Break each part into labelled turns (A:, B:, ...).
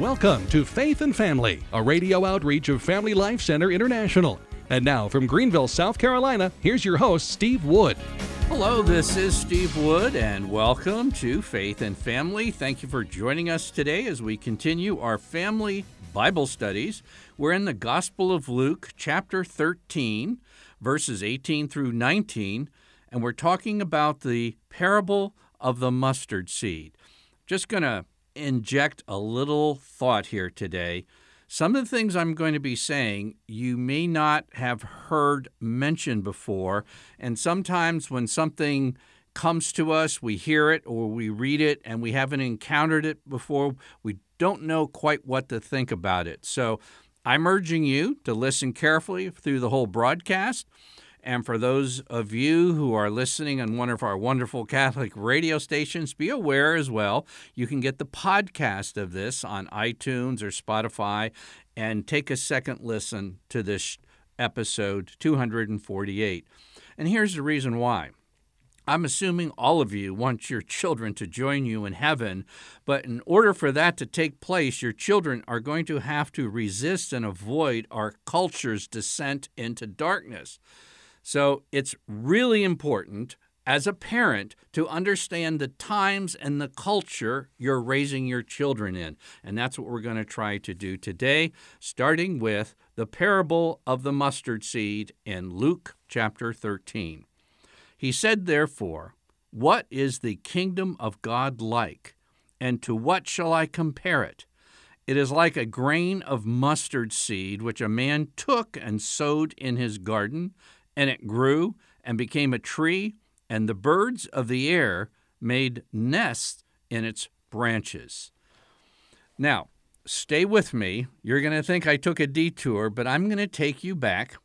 A: Welcome to Faith and Family, a radio outreach of Family Life Center International. And now from Greenville, South Carolina, here's your host, Steve Wood.
B: Hello, this is Steve Wood, and welcome to Faith and Family. Thank you for joining us today as we continue our family Bible studies. We're in the Gospel of Luke, chapter 13, verses 18 through 19, and we're talking about the parable of the mustard seed. Just going to inject a little thought here today. Some of the things I'm going to be saying you may not have heard mentioned before, and sometimes when something comes to us, we hear it or we read it and we haven't encountered it before, we don't know quite what to think about it. So I'm urging you to listen carefully through the whole broadcast. And for those of you who are listening on one of our wonderful Catholic radio stations, be aware as well, you can get the podcast of this on iTunes or Spotify and take a second listen to this episode 248. And here's the reason why. I'm assuming all of you want your children to join you in heaven, but in order for that to take place, your children are going to have to resist and avoid our culture's descent into darkness. So it's really important as a parent to understand the times and the culture you're raising your children in. And that's what we're going to try to do today, starting with the parable of the mustard seed in Luke chapter 13. He said, Therefore, What is the kingdom of God like? And to what shall I compare it? It is like a grain of mustard seed which a man took and sowed in his garden, and it grew and became a tree, and the birds of the air made nests in its branches. Now, stay with me. You're going to think I took a detour, but I'm going to take you back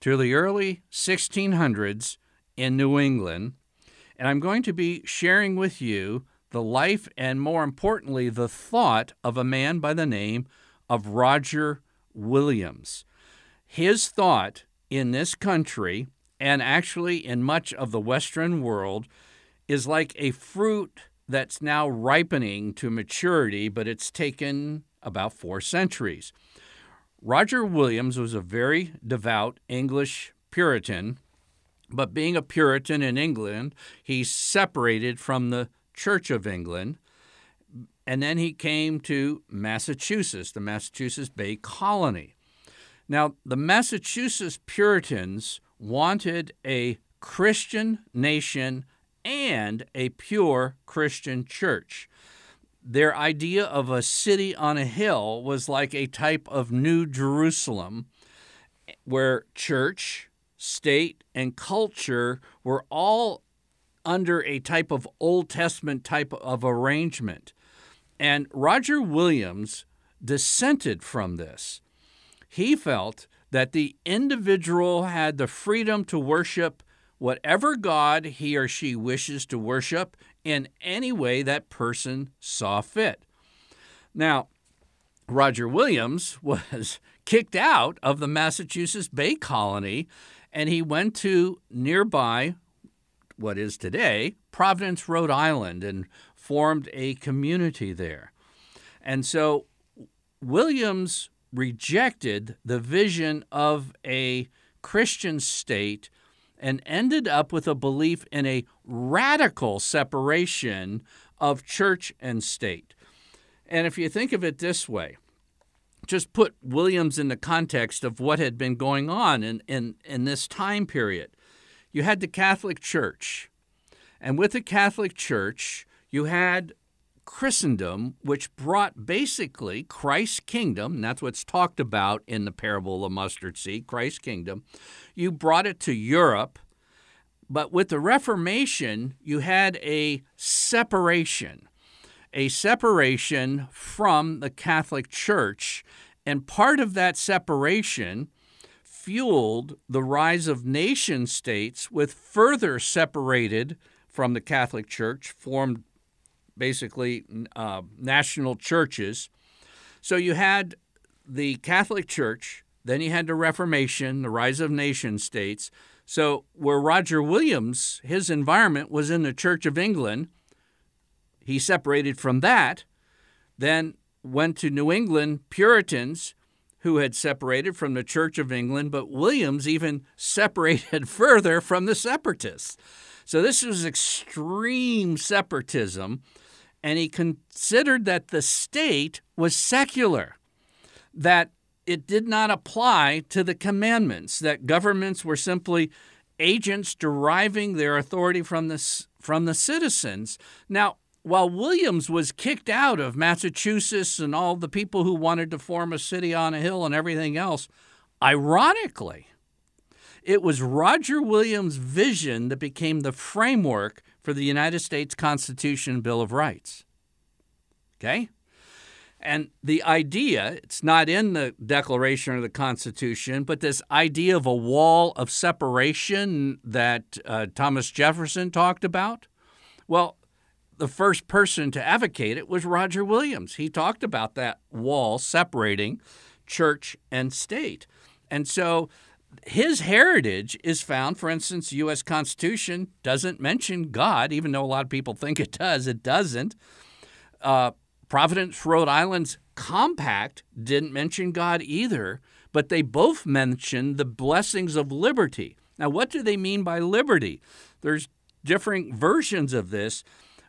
B: to the early 1600s in New England, and I'm going to be sharing with you the life and, more importantly, the thought of a man by the name of Roger Williams. His thought in this country, and actually in much of the Western world, is like a fruit that's now ripening to maturity, but it's taken about four centuries. Roger Williams was a very devout English Puritan but being a Puritan in England, he separated from the Church of England. And then he came to Massachusetts, the Massachusetts Bay Colony. Now, the Massachusetts Puritans wanted a Christian nation and a pure Christian church. Their idea of a city on a hill was like a type of New Jerusalem where church, state, and culture were all under a type of Old Testament type of arrangement. And Roger Williams dissented from this. He felt that the individual had the freedom to worship whatever God he or she wishes to worship in any way that person saw fit. Now, Roger Williams was kicked out of the Massachusetts Bay Colony and he went to nearby, what is today, Providence, Rhode Island, and formed a community there. And so Williams rejected the vision of a Christian state and ended up with a belief in a radical separation of church and state. And if you think of it this way, just put Williams in the context of what had been going on in, in, in this time period. You had the Catholic Church, and with the Catholic Church, you had Christendom, which brought basically Christ's kingdom, and that's what's talked about in the parable of mustard seed, Christ's kingdom. You brought it to Europe, but with the Reformation, you had a separation a separation from the Catholic Church. And part of that separation fueled the rise of nation states, with further separated from the Catholic Church, formed basically uh, national churches. So you had the Catholic Church, then you had the Reformation, the rise of nation states. So, where Roger Williams, his environment was in the Church of England, he separated from that, then went to New England Puritans who had separated from the Church of England, but Williams even separated further from the separatists. So this was extreme separatism, and he considered that the state was secular, that it did not apply to the commandments, that governments were simply agents deriving their authority from the, from the citizens. Now, while Williams was kicked out of Massachusetts and all the people who wanted to form a city on a hill and everything else, ironically, it was Roger Williams' vision that became the framework for the United States Constitution Bill of Rights. Okay? And the idea, it's not in the Declaration or the Constitution, but this idea of a wall of separation that uh, Thomas Jefferson talked about. Well, the first person to advocate it was Roger Williams. He talked about that wall separating church and state. And so his heritage is found, for instance, U.S. Constitution doesn't mention God, even though a lot of people think it does. It doesn't. Uh, Providence, Rhode Island's compact didn't mention God either, but they both mention the blessings of liberty. Now, what do they mean by liberty? There's different versions of this.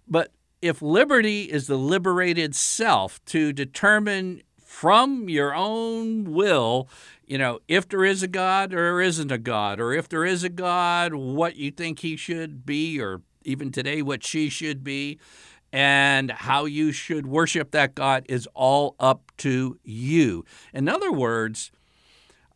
B: But if liberty is the liberated self to determine from your own will, you know, if there is a God or isn't a God, or if there is a God, what you think he should be, or even today, what she should be, and how you should worship that God is all up to you. In other words,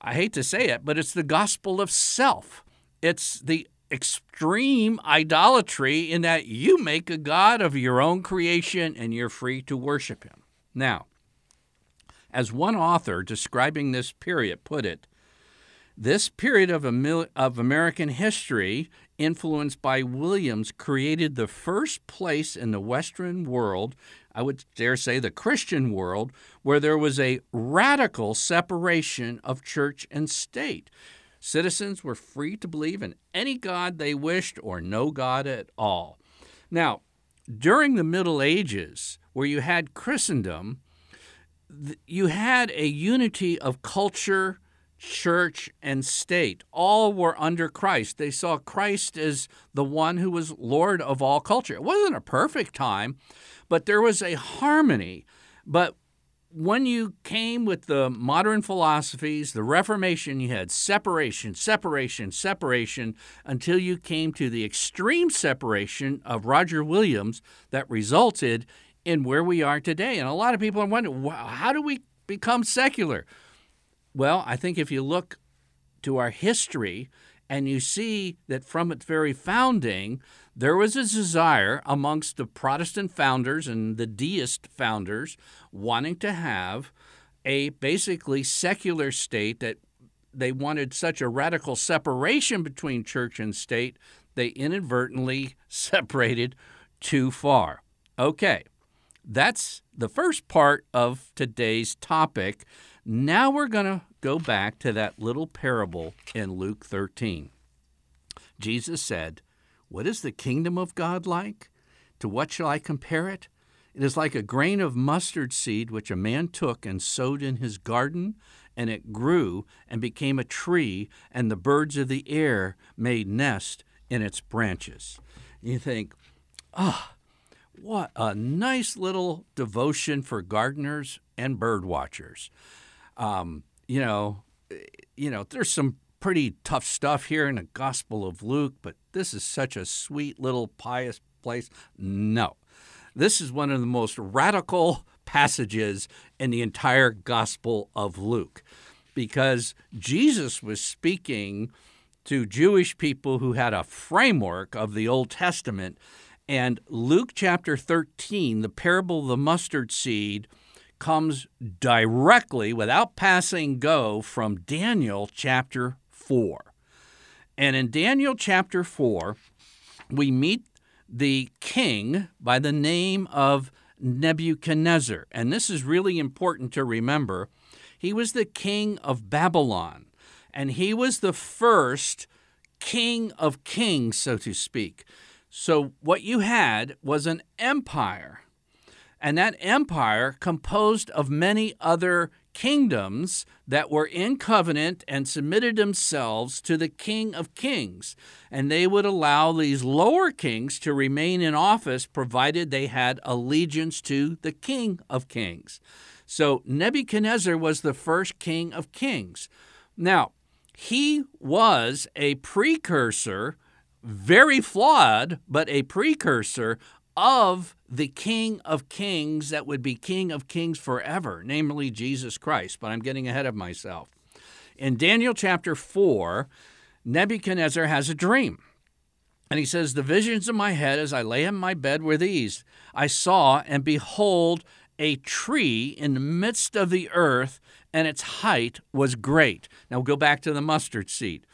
B: I hate to say it, but it's the gospel of self. It's the extreme idolatry in that you make a God of your own creation and you're free to worship him. Now, as one author describing this period put it, this period of, of American history, influenced by Williams, created the first place in the Western world, I would dare say the Christian world, where there was a radical separation of church and state. Citizens were free to believe in any God they wished or no God at all. Now, during the Middle Ages, where you had Christendom, you had a unity of culture, church, and state. All were under Christ. They saw Christ as the one who was Lord of all culture. It wasn't a perfect time, but there was a harmony. But when you came with the modern philosophies, the Reformation, you had separation, separation, separation, until you came to the extreme separation of Roger Williams that resulted in where we are today. And a lot of people are wondering, how do we become secular? Well, I think if you look to our history and you see that from its very founding, there was a desire amongst the Protestant founders and the deist founders wanting to have a basically secular state that they wanted such a radical separation between church and state, they inadvertently separated too far. Okay, that's the first part of today's topic. Now we're going to go back to that little parable in Luke 13. Jesus said, what is the kingdom of God like? To what shall I compare it? It is like a grain of mustard seed which a man took and sowed in his garden, and it grew and became a tree, and the birds of the air made nest in its branches. You think, ah, oh, what a nice little devotion for gardeners and bird watchers. Um, you know, you know, there's some pretty tough stuff here in the Gospel of Luke, but this is such a sweet little pious place. No. This is one of the most radical passages in the entire Gospel of Luke because Jesus was speaking to Jewish people who had a framework of the Old Testament. And Luke chapter 13, the parable of the mustard seed, comes directly, without passing go, from Daniel chapter 4. And in Daniel chapter 4, we meet the king by the name of Nebuchadnezzar. And this is really important to remember. He was the king of Babylon, and he was the first king of kings, so to speak. So, what you had was an empire. And that empire composed of many other kingdoms that were in covenant and submitted themselves to the King of Kings. And they would allow these lower kings to remain in office provided they had allegiance to the King of Kings. So Nebuchadnezzar was the first king of kings. Now, he was a precursor, very flawed, but a precursor of the King of Kings that would be King of Kings forever, namely Jesus Christ. But I'm getting ahead of myself. In Daniel chapter 4, Nebuchadnezzar has a dream. And he says, The visions of my head as I lay in my bed were these I saw, and behold, a tree in the midst of the earth, and its height was great. Now go back to the mustard seed.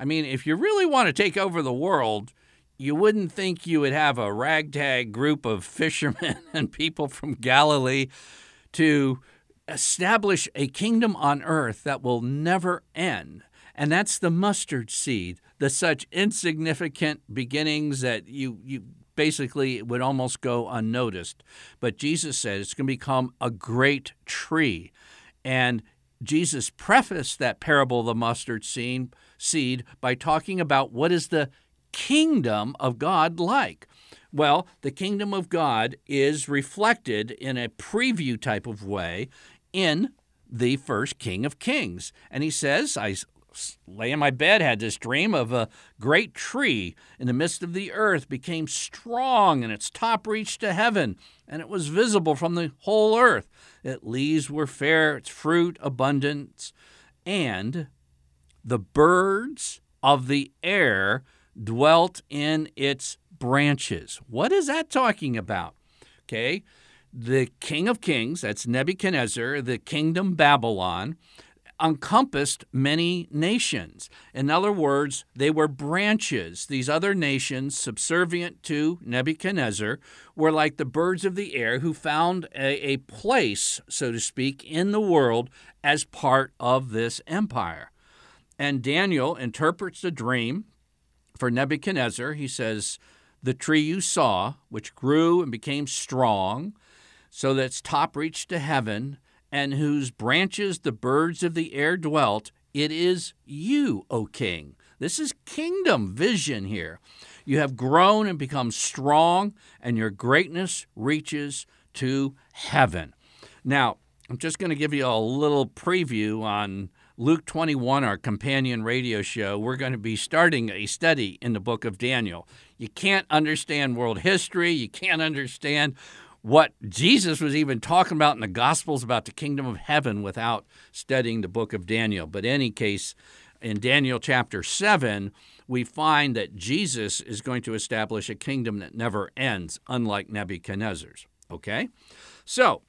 B: I mean, if you really want to take over the world, you wouldn't think you would have a ragtag group of fishermen and people from Galilee to establish a kingdom on earth that will never end. And that's the mustard seed, the such insignificant beginnings that you, you basically would almost go unnoticed. But Jesus said it's going to become a great tree. And Jesus prefaced that parable the mustard seed by talking about what is the kingdom of God like? Well, the kingdom of God is reflected in a preview type of way in the first King of Kings. And he says, I lay in my bed, had this dream of a great tree in the midst of the earth, became strong, and its top reached to heaven, and it was visible from the whole earth. Its leaves were fair, its fruit abundant, and the birds of the air dwelt in its branches. What is that talking about? Okay, the King of Kings, that's Nebuchadnezzar, the kingdom Babylon, encompassed many nations. In other words, they were branches. These other nations, subservient to Nebuchadnezzar, were like the birds of the air who found a, a place, so to speak, in the world as part of this empire. And Daniel interprets the dream for Nebuchadnezzar, he says, The tree you saw, which grew and became strong, so that its top reached to heaven, and whose branches the birds of the air dwelt, it is you, O king. This is kingdom vision here. You have grown and become strong, and your greatness reaches to heaven. Now, I'm just going to give you a little preview on Luke 21, our companion radio show, we're going to be starting a study in the book of Daniel. You can't understand world history, you can't understand what Jesus was even talking about in the Gospels about the kingdom of heaven without studying the book of Daniel. But in any case, in Daniel chapter 7, we find that Jesus is going to establish a kingdom that never ends, unlike Nebuchadnezzar's. Okay? So,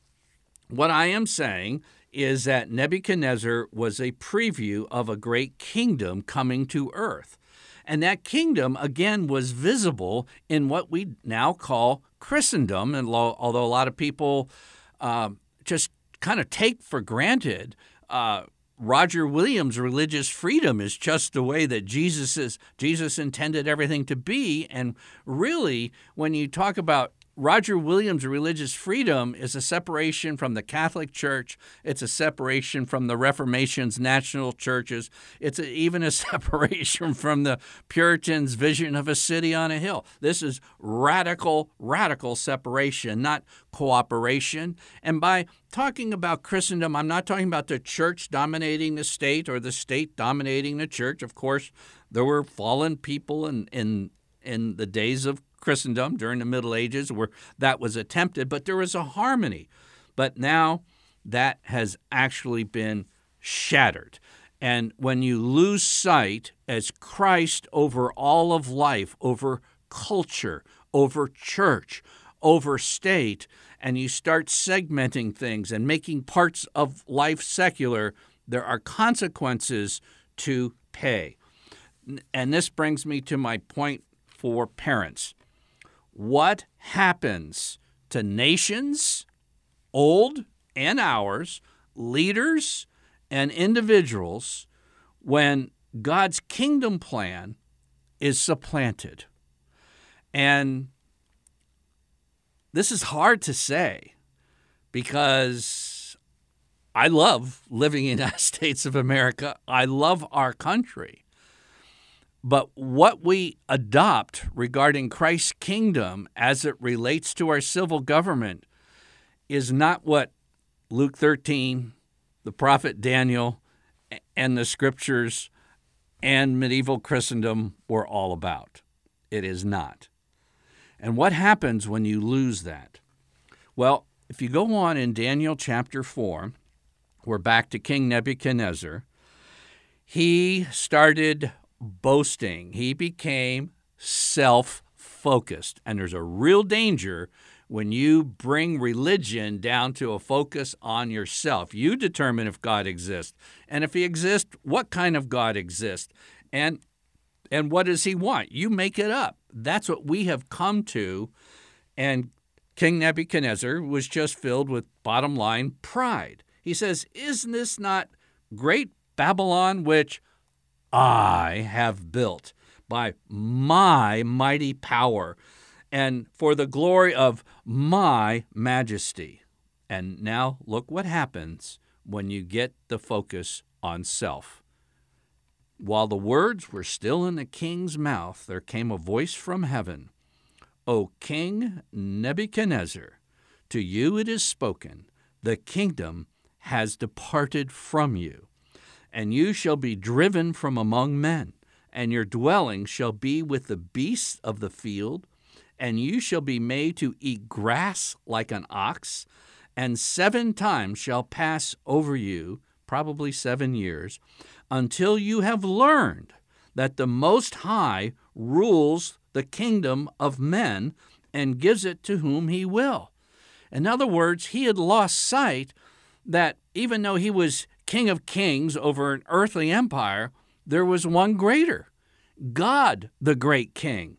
B: what I am saying is that Nebuchadnezzar was a preview of a great kingdom coming to earth. And that kingdom, again, was visible in what we now call Christendom. And although a lot of people uh, just kind of take for granted, uh, Roger Williams' religious freedom is just the way that Jesus is. Jesus intended everything to be, and really, when you talk about Roger Williams' religious freedom is a separation from the Catholic Church. It's a separation from the Reformation's national churches. It's a, even a separation from the Puritans' vision of a city on a hill. This is radical, radical separation, not cooperation. And by talking about Christendom, I'm not talking about the church dominating the state or the state dominating the church. Of course, there were fallen people in, in, in the days of Christendom during the Middle Ages where that was attempted, but there was a harmony. But now that has actually been shattered. And when you lose sight as Christ over all of life, over culture, over church, over state, and you start segmenting things and making parts of life secular, there are consequences to pay. And this brings me to my point for parents what happens to nations, old and ours, leaders and individuals, when God's kingdom plan is supplanted. And this is hard to say because I love living in the United States of America. I love our country. But what we adopt regarding Christ's kingdom as it relates to our civil government is not what Luke 13, the prophet Daniel, and the scriptures and medieval Christendom were all about. It is not. And what happens when you lose that? Well, if you go on in Daniel chapter 4, we're back to King Nebuchadnezzar. He started boasting, he became self focused. And there's a real danger when you bring religion down to a focus on yourself. You determine if God exists. And if he exists, what kind of God exists? And and what does he want? You make it up. That's what we have come to. And King Nebuchadnezzar was just filled with bottom line pride. He says, Isn't this not great Babylon, which I have built by my mighty power and for the glory of my majesty? And now look what happens when you get the focus on self. While the words were still in the king's mouth, there came a voice from heaven O King Nebuchadnezzar, to you it is spoken, the kingdom has departed from you, and you shall be driven from among men, and your dwelling shall be with the beasts of the field, and you shall be made to eat grass like an ox, and seven times shall pass over you, probably seven years, until you have learned that the Most High rules the kingdom of men and gives it to whom he will. In other words, he had lost sight that even though he was king of kings over an earthly empire, there was one greater God, the great king.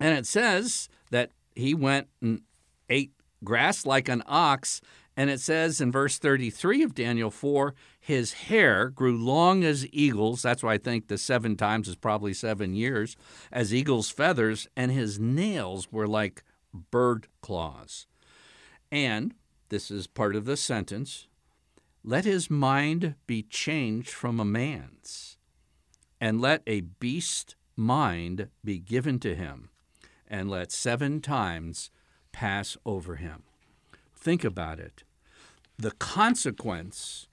B: And it says that he went and ate grass like an ox. And it says in verse 33 of Daniel 4 his hair grew long as eagles. That's why I think the seven times is probably seven years, as eagle's feathers, and his nails were like bird claws. And this is part of the sentence let his mind be changed from a man's, and let a beast mind be given to him, and let seven times pass over him. Think about it. The consequence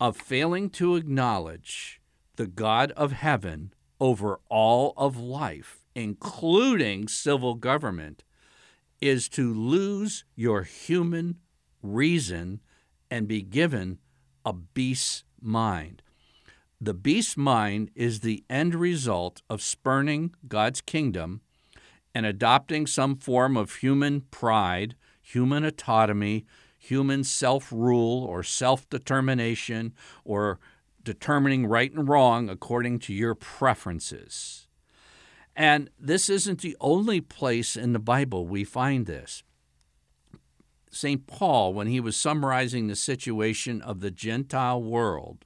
B: of failing to acknowledge the God of heaven over all of life, including civil government, is to lose your human reason and be given a beast's mind. The beast's mind is the end result of spurning God's kingdom and adopting some form of human pride, human autonomy, human self rule or self determination or determining right and wrong according to your preferences. And this isn't the only place in the Bible we find this. St. Paul, when he was summarizing the situation of the Gentile world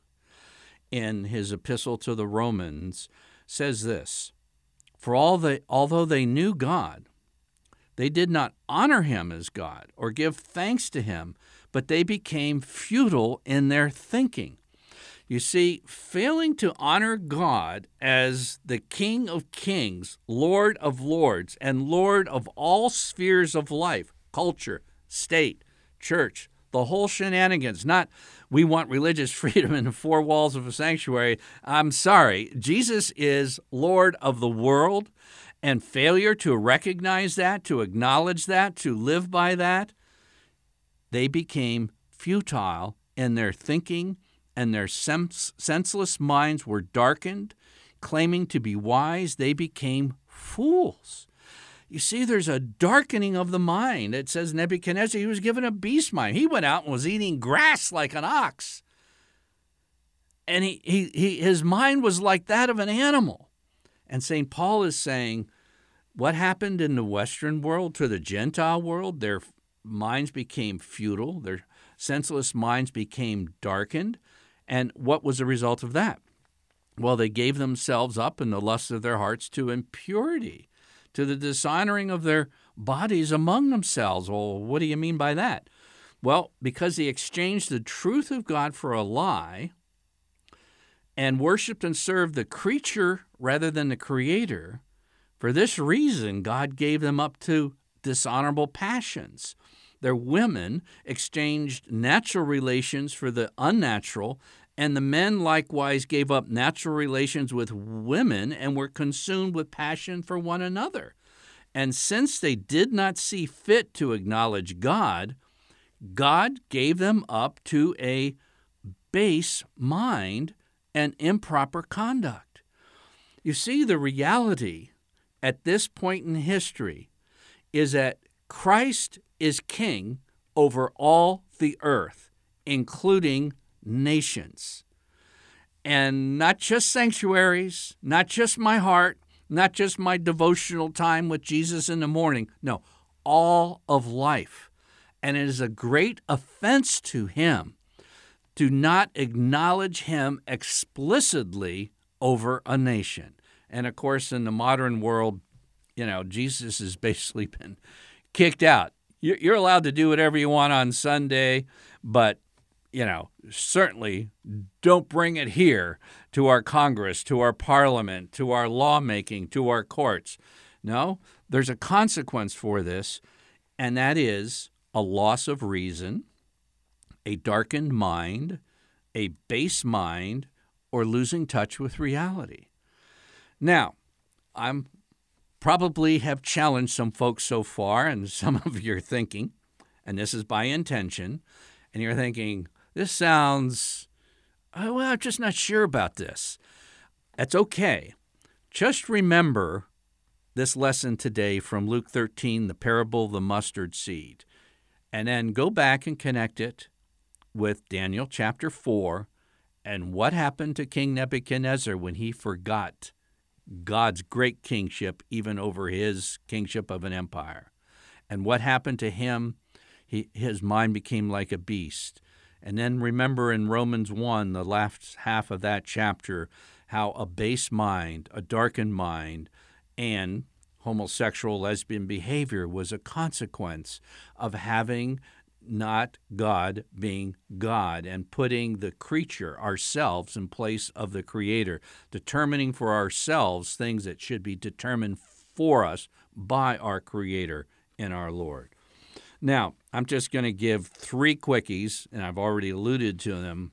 B: in his epistle to the Romans, says this For all they, although they knew God, they did not honor him as God or give thanks to him, but they became futile in their thinking. You see, failing to honor God as the King of kings, Lord of lords, and Lord of all spheres of life, culture, state, church, the whole shenanigans, not we want religious freedom in the four walls of a sanctuary. I'm sorry. Jesus is Lord of the world, and failure to recognize that, to acknowledge that, to live by that, they became futile in their thinking and their sens- senseless minds were darkened. Claiming to be wise, they became fools. You see, there's a darkening of the mind. It says Nebuchadnezzar, he was given a beast mind. He went out and was eating grass like an ox. And he, he, he, his mind was like that of an animal. And St. Paul is saying, what happened in the Western world to the Gentile world? Their minds became futile, their senseless minds became darkened. And what was the result of that? Well, they gave themselves up in the lust of their hearts to impurity, to the dishonoring of their bodies among themselves. Well, what do you mean by that? Well, because they exchanged the truth of God for a lie and worshiped and served the creature rather than the creator. For this reason, God gave them up to dishonorable passions. Their women exchanged natural relations for the unnatural, and the men likewise gave up natural relations with women and were consumed with passion for one another. And since they did not see fit to acknowledge God, God gave them up to a base mind and improper conduct. You see, the reality at this point in history is that Christ is king over all the earth, including nations. And not just sanctuaries, not just my heart, not just my devotional time with Jesus in the morning. No, all of life. And it is a great offense to him to not acknowledge him explicitly over a nation. And of course, in the modern world, you know, Jesus has basically been kicked out. You're allowed to do whatever you want on Sunday, but, you know, certainly don't bring it here to our Congress, to our Parliament, to our lawmaking, to our courts. No, there's a consequence for this, and that is a loss of reason, a darkened mind, a base mind, or losing touch with reality. Now, I'm probably have challenged some folks so far, and some of you are thinking, and this is by intention, and you're thinking, this sounds, oh, well, I'm just not sure about this. That's okay. Just remember this lesson today from Luke 13, the parable of the mustard seed, and then go back and connect it with Daniel chapter 4 and what happened to King Nebuchadnezzar when he forgot God's great kingship even over his kingship of an empire. And what happened to him? He, his mind became like a beast. And then remember in Romans 1, the last half of that chapter, how a base mind, a darkened mind, and homosexual lesbian behavior was a consequence of having not God being God and putting the creature, ourselves, in place of the Creator, determining for ourselves things that should be determined for us by our Creator and our Lord. Now, I'm just going to give three quickies, and I've already alluded to them.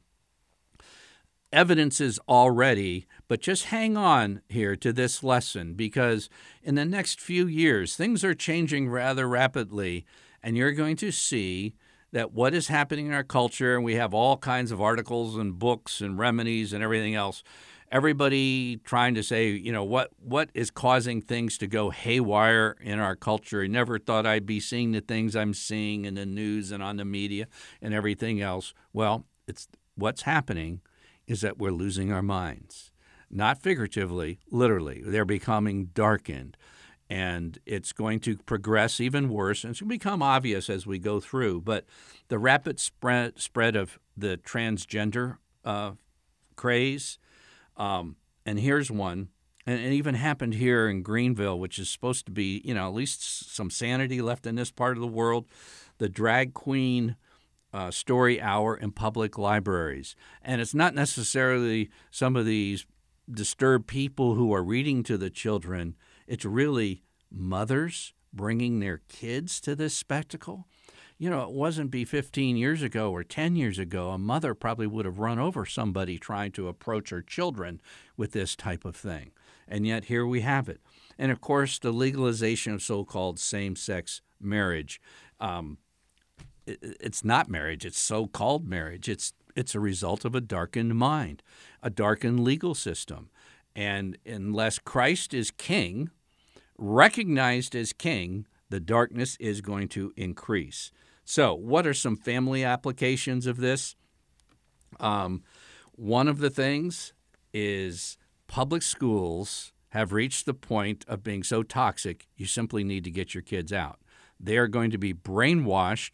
B: Evidence is already, but just hang on here to this lesson because in the next few years, things are changing rather rapidly, and you're going to see that what is happening in our culture, and we have all kinds of articles and books and remedies and everything else. Everybody trying to say, you know, what what is causing things to go haywire in our culture. I never thought I'd be seeing the things I'm seeing in the news and on the media and everything else. Well, it's what's happening is that we're losing our minds. Not figuratively, literally. They're becoming darkened and it's going to progress even worse, and it's going to become obvious as we go through. But the rapid spread spread of the transgender uh, craze, um, and here's one, and it even happened here in Greenville, which is supposed to be, you know, at least some sanity left in this part of the world. The drag queen. Uh, story hour in public libraries. And it's not necessarily some of these disturbed people who are reading to the children, it's really mothers bringing their kids to this spectacle. You know, it wasn't be 15 years ago or 10 years ago, a mother probably would have run over somebody trying to approach her children with this type of thing. And yet here we have it. And of course, the legalization of so called same sex marriage. Um, it, it's not marriage, it's so called marriage. It's, it's a result of a darkened mind, a darkened legal system. And unless Christ is king, recognized as king, the darkness is going to increase. So, what are some family applications of this? Um, one of the things is public schools have reached the point of being so toxic, you simply need to get your kids out. They are going to be brainwashed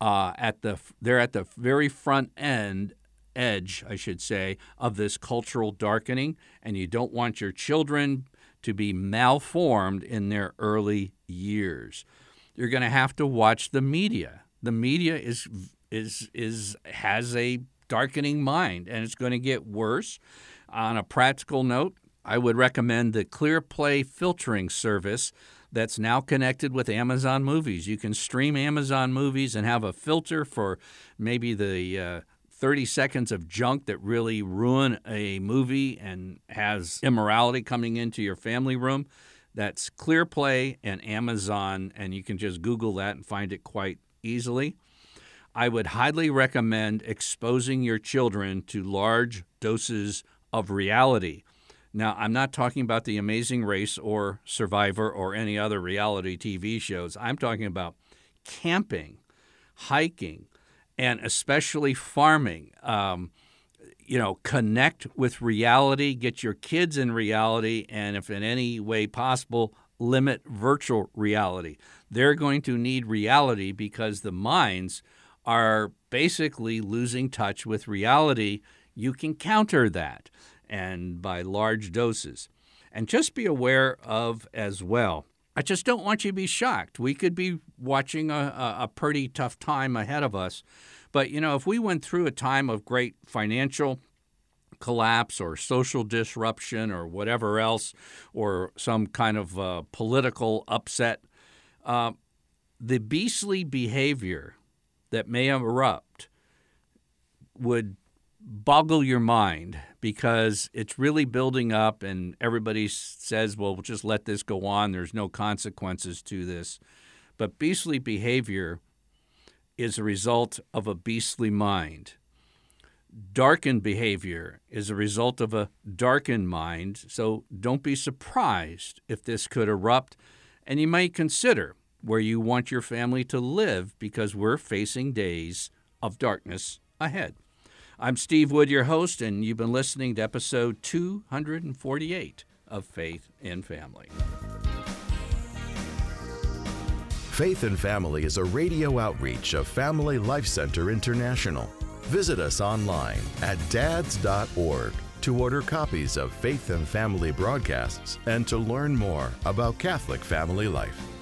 B: uh, at the they're at the very front end edge, I should say, of this cultural darkening, and you don't want your children to be malformed in their early years. You're going to have to watch the media. The media is is is has a darkening mind, and it's going to get worse. On a practical note, I would recommend the ClearPlay filtering service that's now connected with Amazon Movies. You can stream Amazon Movies and have a filter for maybe the uh, 30 seconds of junk that really ruin a movie and has immorality coming into your family room. That's ClearPlay and Amazon, and you can just Google that and find it quite easily. I would highly recommend exposing your children to large doses of reality. Now, I'm not talking about The Amazing Race or Survivor or any other reality TV shows. I'm talking about camping, hiking, and especially farming. Um, you know, connect with reality, get your kids in reality, and if in any way possible, limit virtual reality. They're going to need reality because the minds are basically losing touch with reality. You can counter that and by large doses. And just be aware of as well. I just don't want you to be shocked. We could be watching a, a, pretty tough time ahead of us. But, you know, if we went through a time of great financial collapse or social disruption or whatever else, or some kind of uh, political upset, uh, the beastly behavior that may erupt would boggle your mind because it's really building up and everybody says well we'll just let this go on. There's no consequences to this. But beastly behavior is a result of a beastly mind darkened behavior is a result of a darkened mind so don't be surprised if this could erupt and you might consider where you want your family to live because we're facing days of darkness ahead I'm Steve Wood, your host, and you've been listening to episode 248 of Faith in Family.
C: Faith and Family is a radio outreach of Family Life Center International. Visit us online at dads.org to order copies of Faith and Family broadcasts and to learn more about Catholic family life.